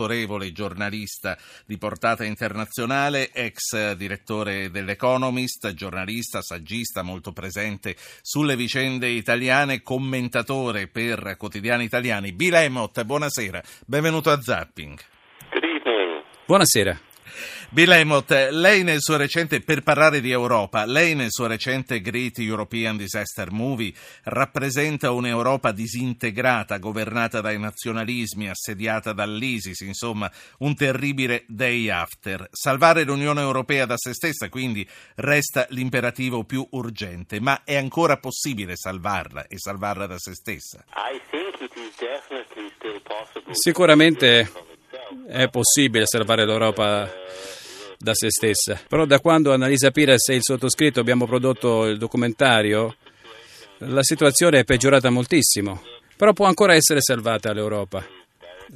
autorevole giornalista di portata internazionale, ex direttore dell'Economist, giornalista, saggista molto presente sulle vicende italiane, commentatore per quotidiani italiani. Bill Emott, buonasera, benvenuto a Zapping. Good evening. Buonasera. Bill Emott, lei nel suo recente, per parlare di Europa, lei nel suo recente Great European Disaster Movie rappresenta un'Europa disintegrata, governata dai nazionalismi, assediata dall'ISIS, insomma un terribile day after. Salvare l'Unione Europea da se stessa quindi resta l'imperativo più urgente, ma è ancora possibile salvarla e salvarla da se stessa? Sicuramente è possibile salvare l'Europa da se stessa. Però da quando Annalisa Pires e il sottoscritto abbiamo prodotto il documentario, la situazione è peggiorata moltissimo. Però può ancora essere salvata l'Europa,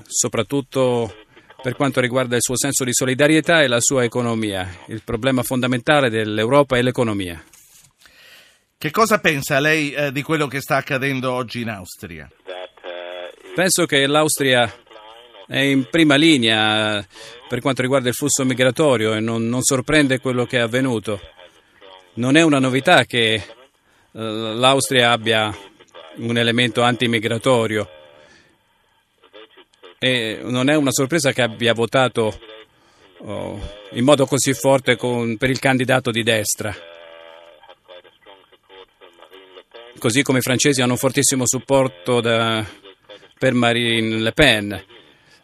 soprattutto per quanto riguarda il suo senso di solidarietà e la sua economia. Il problema fondamentale dell'Europa è l'economia. Che cosa pensa lei eh, di quello che sta accadendo oggi in Austria? Penso che l'Austria è in prima linea per quanto riguarda il flusso migratorio e non, non sorprende quello che è avvenuto. Non è una novità che eh, l'Austria abbia un elemento antimigratorio e non è una sorpresa che abbia votato oh, in modo così forte con, per il candidato di destra. Così come i francesi hanno un fortissimo supporto da, per Marine Le Pen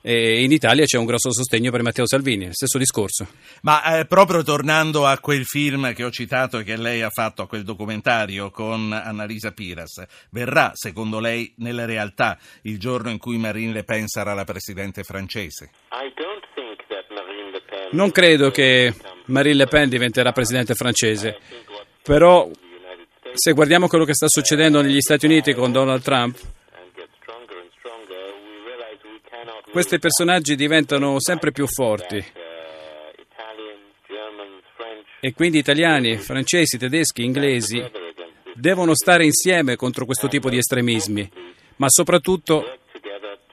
e in Italia c'è un grosso sostegno per Matteo Salvini, stesso discorso. Ma eh, proprio tornando a quel film che ho citato e che lei ha fatto, a quel documentario con Annalisa Piras, verrà secondo lei nella realtà il giorno in cui Marine Le Pen sarà la presidente francese? Non credo che Marine Le Pen diventerà presidente francese, però se guardiamo quello che sta succedendo negli Stati Uniti con Donald Trump, questi personaggi diventano sempre più forti. E quindi italiani, francesi, tedeschi, inglesi devono stare insieme contro questo tipo di estremismi, ma soprattutto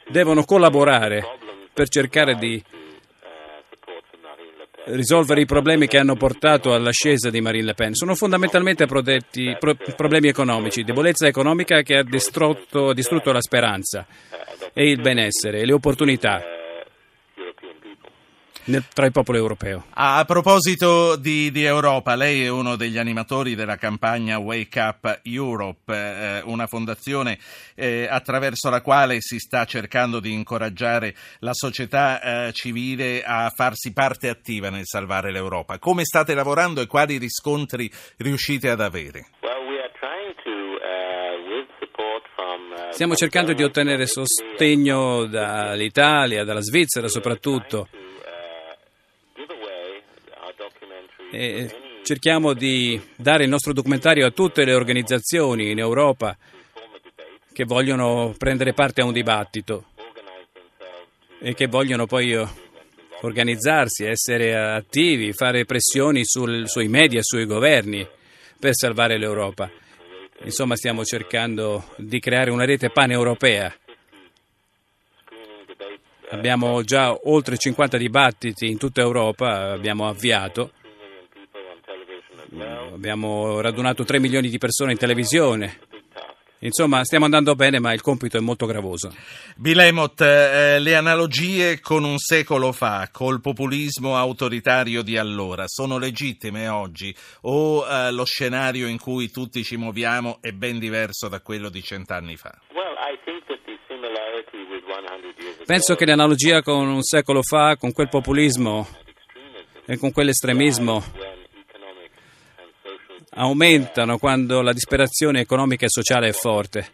devono collaborare per cercare di risolvere i problemi che hanno portato all'ascesa di Marine Le Pen. Sono fondamentalmente prodetti, pro, problemi economici, debolezza economica che ha distrutto, distrutto la speranza e il benessere e le opportunità tra il popolo europeo. A proposito di, di, Europa, lei è uno degli animatori della campagna Wake Up Europe, eh, una fondazione eh, attraverso la quale si sta cercando di incoraggiare la società eh, civile a farsi parte attiva nel salvare l'Europa. Come state lavorando e quali riscontri riuscite ad avere? Stiamo cercando di ottenere sostegno dall'Italia, dalla Svizzera soprattutto. E cerchiamo di dare il nostro documentario a tutte le organizzazioni in Europa che vogliono prendere parte a un dibattito e che vogliono poi organizzarsi, essere attivi, fare pressioni sul, sui media, sui governi per salvare l'Europa. Insomma, stiamo cercando di creare una rete paneuropea. Abbiamo già oltre 50 dibattiti in tutta Europa, abbiamo avviato. Abbiamo radunato 3 milioni di persone in televisione. Insomma, stiamo andando bene, ma il compito è molto gravoso. Bilemot, eh, le analogie con un secolo fa, col populismo autoritario di allora, sono legittime oggi o eh, lo scenario in cui tutti ci muoviamo è ben diverso da quello di cent'anni fa? Penso che l'analogia con un secolo fa, con quel populismo e con quell'estremismo aumentano quando la disperazione economica e sociale è forte.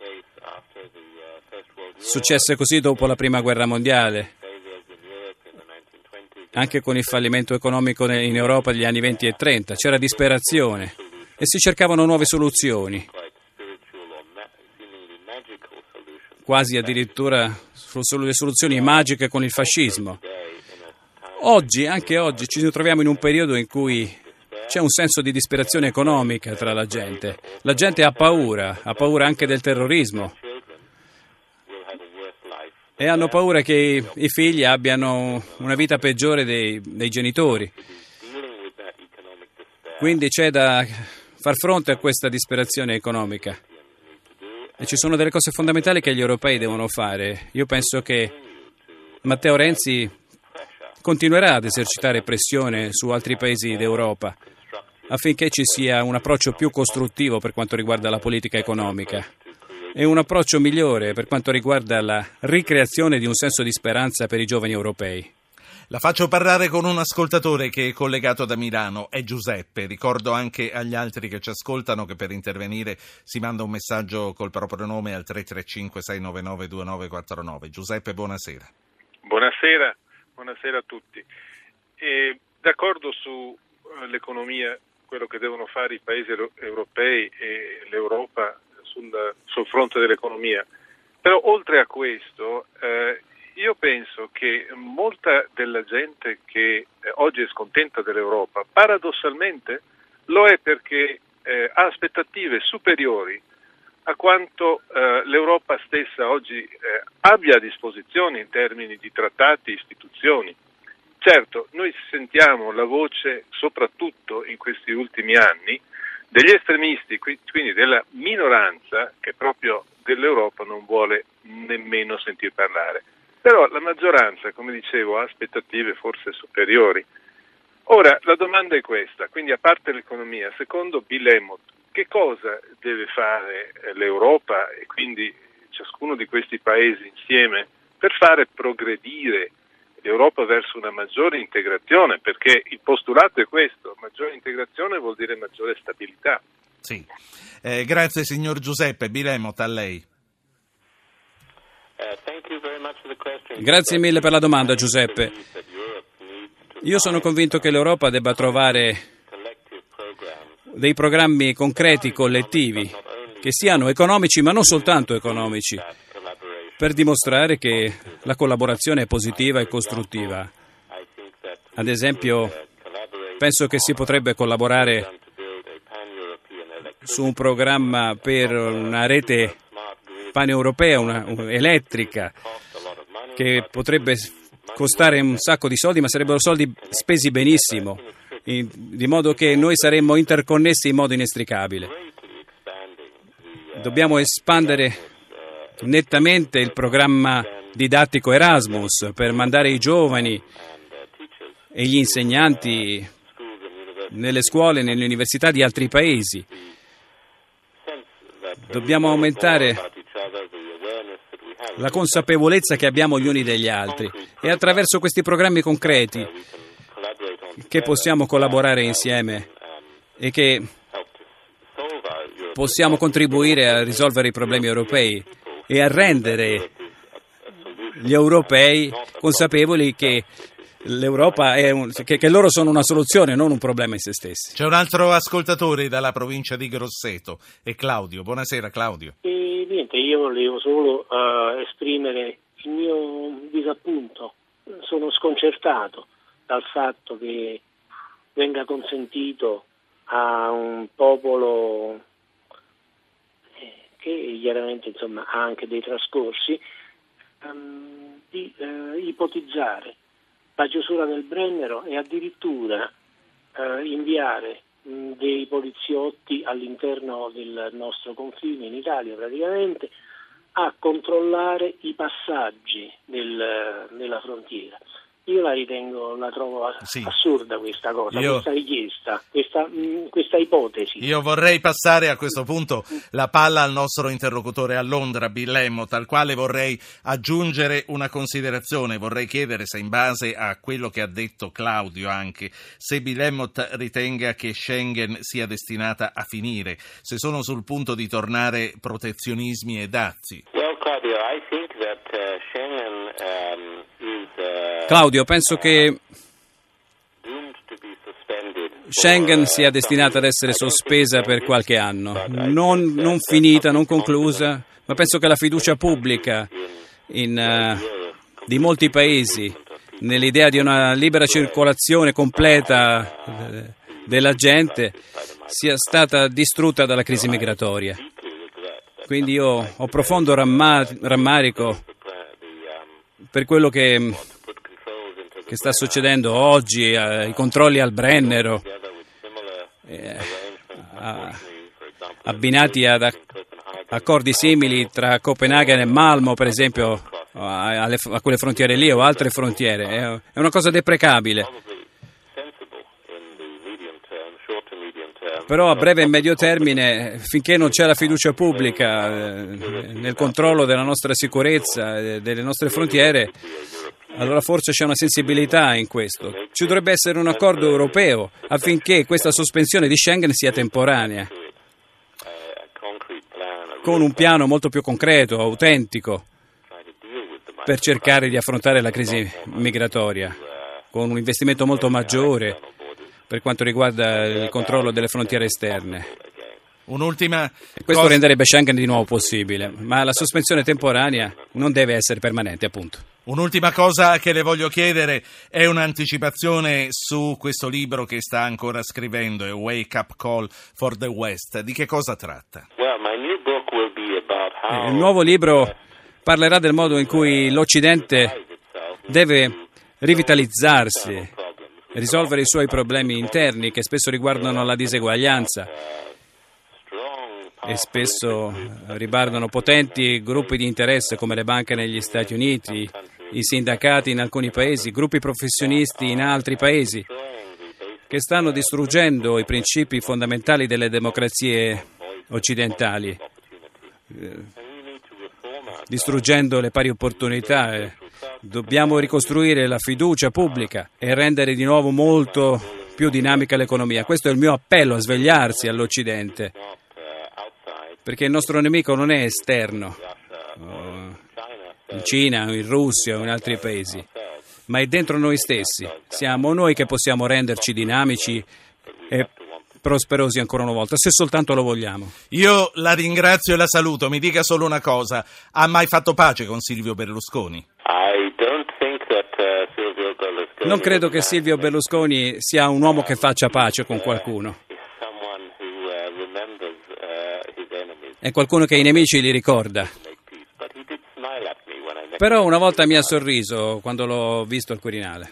Successe così dopo la Prima Guerra Mondiale, anche con il fallimento economico in Europa degli anni 20 e 30. C'era disperazione e si cercavano nuove soluzioni, quasi addirittura sulle soluzioni magiche con il fascismo. Oggi, anche oggi, ci troviamo in un periodo in cui c'è un senso di disperazione economica tra la gente. La gente ha paura, ha paura anche del terrorismo. e hanno paura che i figli abbiano una vita peggiore dei, dei genitori. Quindi c'è da far fronte a questa disperazione economica. E ci sono delle cose fondamentali che gli europei devono fare. Io penso che Matteo Renzi continuerà ad esercitare pressione su altri paesi d'Europa affinché ci sia un approccio più costruttivo per quanto riguarda la politica economica e un approccio migliore per quanto riguarda la ricreazione di un senso di speranza per i giovani europei. La faccio parlare con un ascoltatore che è collegato da Milano, è Giuseppe. Ricordo anche agli altri che ci ascoltano che per intervenire si manda un messaggio col proprio nome al 335-699-2949. Giuseppe, buonasera. Buonasera, buonasera a tutti. E d'accordo sull'economia, quello che devono fare i paesi europei e l'Europa sul, sul fronte dell'economia. Però oltre a questo, eh, io penso che molta della gente che eh, oggi è scontenta dell'Europa, paradossalmente lo è perché eh, ha aspettative superiori a quanto eh, l'Europa stessa oggi eh, abbia a disposizione in termini di trattati e istituzioni. Certo, noi sentiamo la voce, soprattutto in questi ultimi anni, degli estremisti, quindi della minoranza che proprio dell'Europa non vuole nemmeno sentir parlare. Però la maggioranza, come dicevo, ha aspettative forse superiori. Ora, la domanda è questa, quindi a parte l'economia, secondo Bill Emmott, che cosa deve fare l'Europa e quindi ciascuno di questi paesi insieme per fare progredire l'Europa verso una maggiore integrazione, perché il postulato è questo, maggiore integrazione vuol dire maggiore stabilità. Sì. Eh, grazie signor Giuseppe, Bilemot a lei. Uh, grazie mille per la domanda Giuseppe. Io sono convinto che l'Europa debba trovare dei programmi concreti, collettivi, che siano economici ma non soltanto economici, per dimostrare che la collaborazione è positiva e costruttiva. Ad esempio, penso che si potrebbe collaborare su un programma per una rete paneuropea, una, elettrica, che potrebbe costare un sacco di soldi, ma sarebbero soldi spesi benissimo, in, di modo che noi saremmo interconnessi in modo inestricabile. Dobbiamo espandere nettamente il programma didattico Erasmus per mandare i giovani e gli insegnanti nelle scuole e nelle università di altri paesi. Dobbiamo aumentare la consapevolezza che abbiamo gli uni degli altri e attraverso questi programmi concreti che possiamo collaborare insieme e che possiamo contribuire a risolvere i problemi europei e a rendere gli europei consapevoli che l'Europa è un, che, che, loro sono una soluzione, non un problema in se stessi. C'è un altro ascoltatore dalla provincia di Grosseto, è Claudio. Buonasera Claudio. E, niente, io volevo solo uh, esprimere il mio disappunto. Sono sconcertato dal fatto che venga consentito a un popolo che chiaramente insomma, ha anche dei trascorsi, um, di uh, ipotizzare la chiusura del Brennero e addirittura uh, inviare mh, dei poliziotti all'interno del nostro confine in Italia praticamente a controllare i passaggi del, della frontiera. Io la ritengo, la trovo sì. assurda questa cosa, io, questa richiesta, questa, mh, questa, ipotesi. Io vorrei passare a questo punto la palla al nostro interlocutore a Londra, Bill Emmott, al quale vorrei aggiungere una considerazione. Vorrei chiedere se in base a quello che ha detto Claudio anche, se Bill Emmott ritenga che Schengen sia destinata a finire, se sono sul punto di tornare protezionismi e dazi. Well, Claudio, I think that uh, Schengen um, Claudio, penso che Schengen sia destinata ad essere sospesa per qualche anno, non, non finita, non conclusa, ma penso che la fiducia pubblica in, uh, di molti paesi nell'idea di una libera circolazione completa uh, della gente sia stata distrutta dalla crisi migratoria. Quindi io ho profondo rammarico per quello che, che sta succedendo oggi, eh, i controlli al Brennero, eh, abbinati ad accordi simili tra Copenaghen e Malmo, per esempio, a, a quelle frontiere lì o altre frontiere. È una cosa deprecabile. Però a breve e medio termine, finché non c'è la fiducia pubblica eh, nel controllo della nostra sicurezza e delle nostre frontiere, allora forse c'è una sensibilità in questo. Ci dovrebbe essere un accordo europeo affinché questa sospensione di Schengen sia temporanea, con un piano molto più concreto, autentico, per cercare di affrontare la crisi migratoria, con un investimento molto maggiore per quanto riguarda il controllo delle frontiere esterne. Un'ultima Questo cosa... renderebbe Schengen di nuovo possibile, ma la sospensione temporanea non deve essere permanente, appunto. Un'ultima cosa che le voglio chiedere è un'anticipazione su questo libro che sta ancora scrivendo, è Wake Up Call for the West. Di che cosa tratta? Eh, il nuovo libro parlerà del modo in cui l'Occidente deve rivitalizzarsi, risolvere i suoi problemi interni che spesso riguardano la diseguaglianza e spesso riguardano potenti gruppi di interesse come le banche negli Stati Uniti, i sindacati in alcuni paesi, gruppi professionisti in altri paesi, che stanno distruggendo i principi fondamentali delle democrazie occidentali, eh, distruggendo le pari opportunità. Eh. Dobbiamo ricostruire la fiducia pubblica e rendere di nuovo molto più dinamica l'economia. Questo è il mio appello a svegliarsi all'Occidente, perché il nostro nemico non è esterno, in Cina, in Russia o in altri paesi, ma è dentro noi stessi. Siamo noi che possiamo renderci dinamici e prosperosi ancora una volta, se soltanto lo vogliamo. Io la ringrazio e la saluto. Mi dica solo una cosa: ha mai fatto pace con Silvio Berlusconi? Uh, non credo che Silvio Berlusconi sia un uomo che faccia pace con qualcuno. È qualcuno che i nemici li ricorda. Però una volta mi ha sorriso quando l'ho visto al Quirinale.